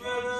Christmas.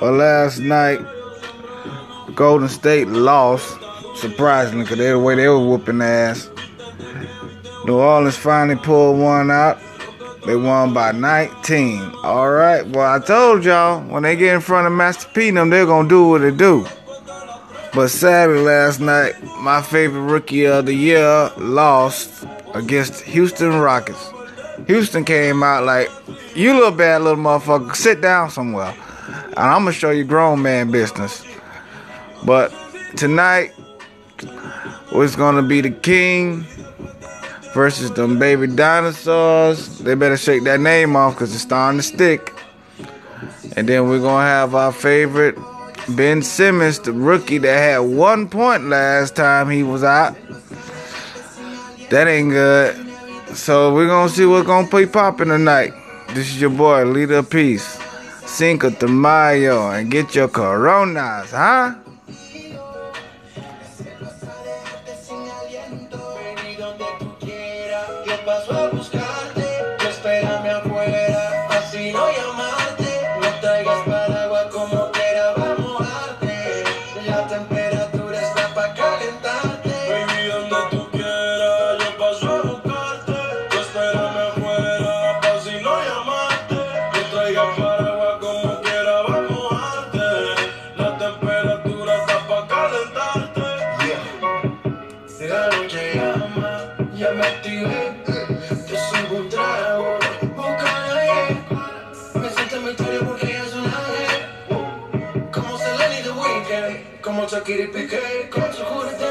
Well, last night, Golden State lost, surprisingly, because the way they were whooping ass. New Orleans finally pulled one out. They won by 19. All right. Well, I told y'all when they get in front of Master P, them they're gonna do what they do. But sadly, last night, my favorite rookie of the year lost against Houston Rockets. Houston came out like, you little bad little motherfucker, sit down somewhere. And I'm to show you grown man business. But tonight was to be the King versus them baby dinosaurs. They better shake that name off because it's starting to stick. And then we're to have our favorite Ben Simmons, the rookie that had one point last time he was out. That ain't good. So we're gonna see what's gonna be popping tonight. This is your boy, Leader of Peace. Cinco de Mayo and get your coronas, huh? me siento en victoria porque es una G. Como Selena y The Weeknd, como Shakira y Piqué, con su.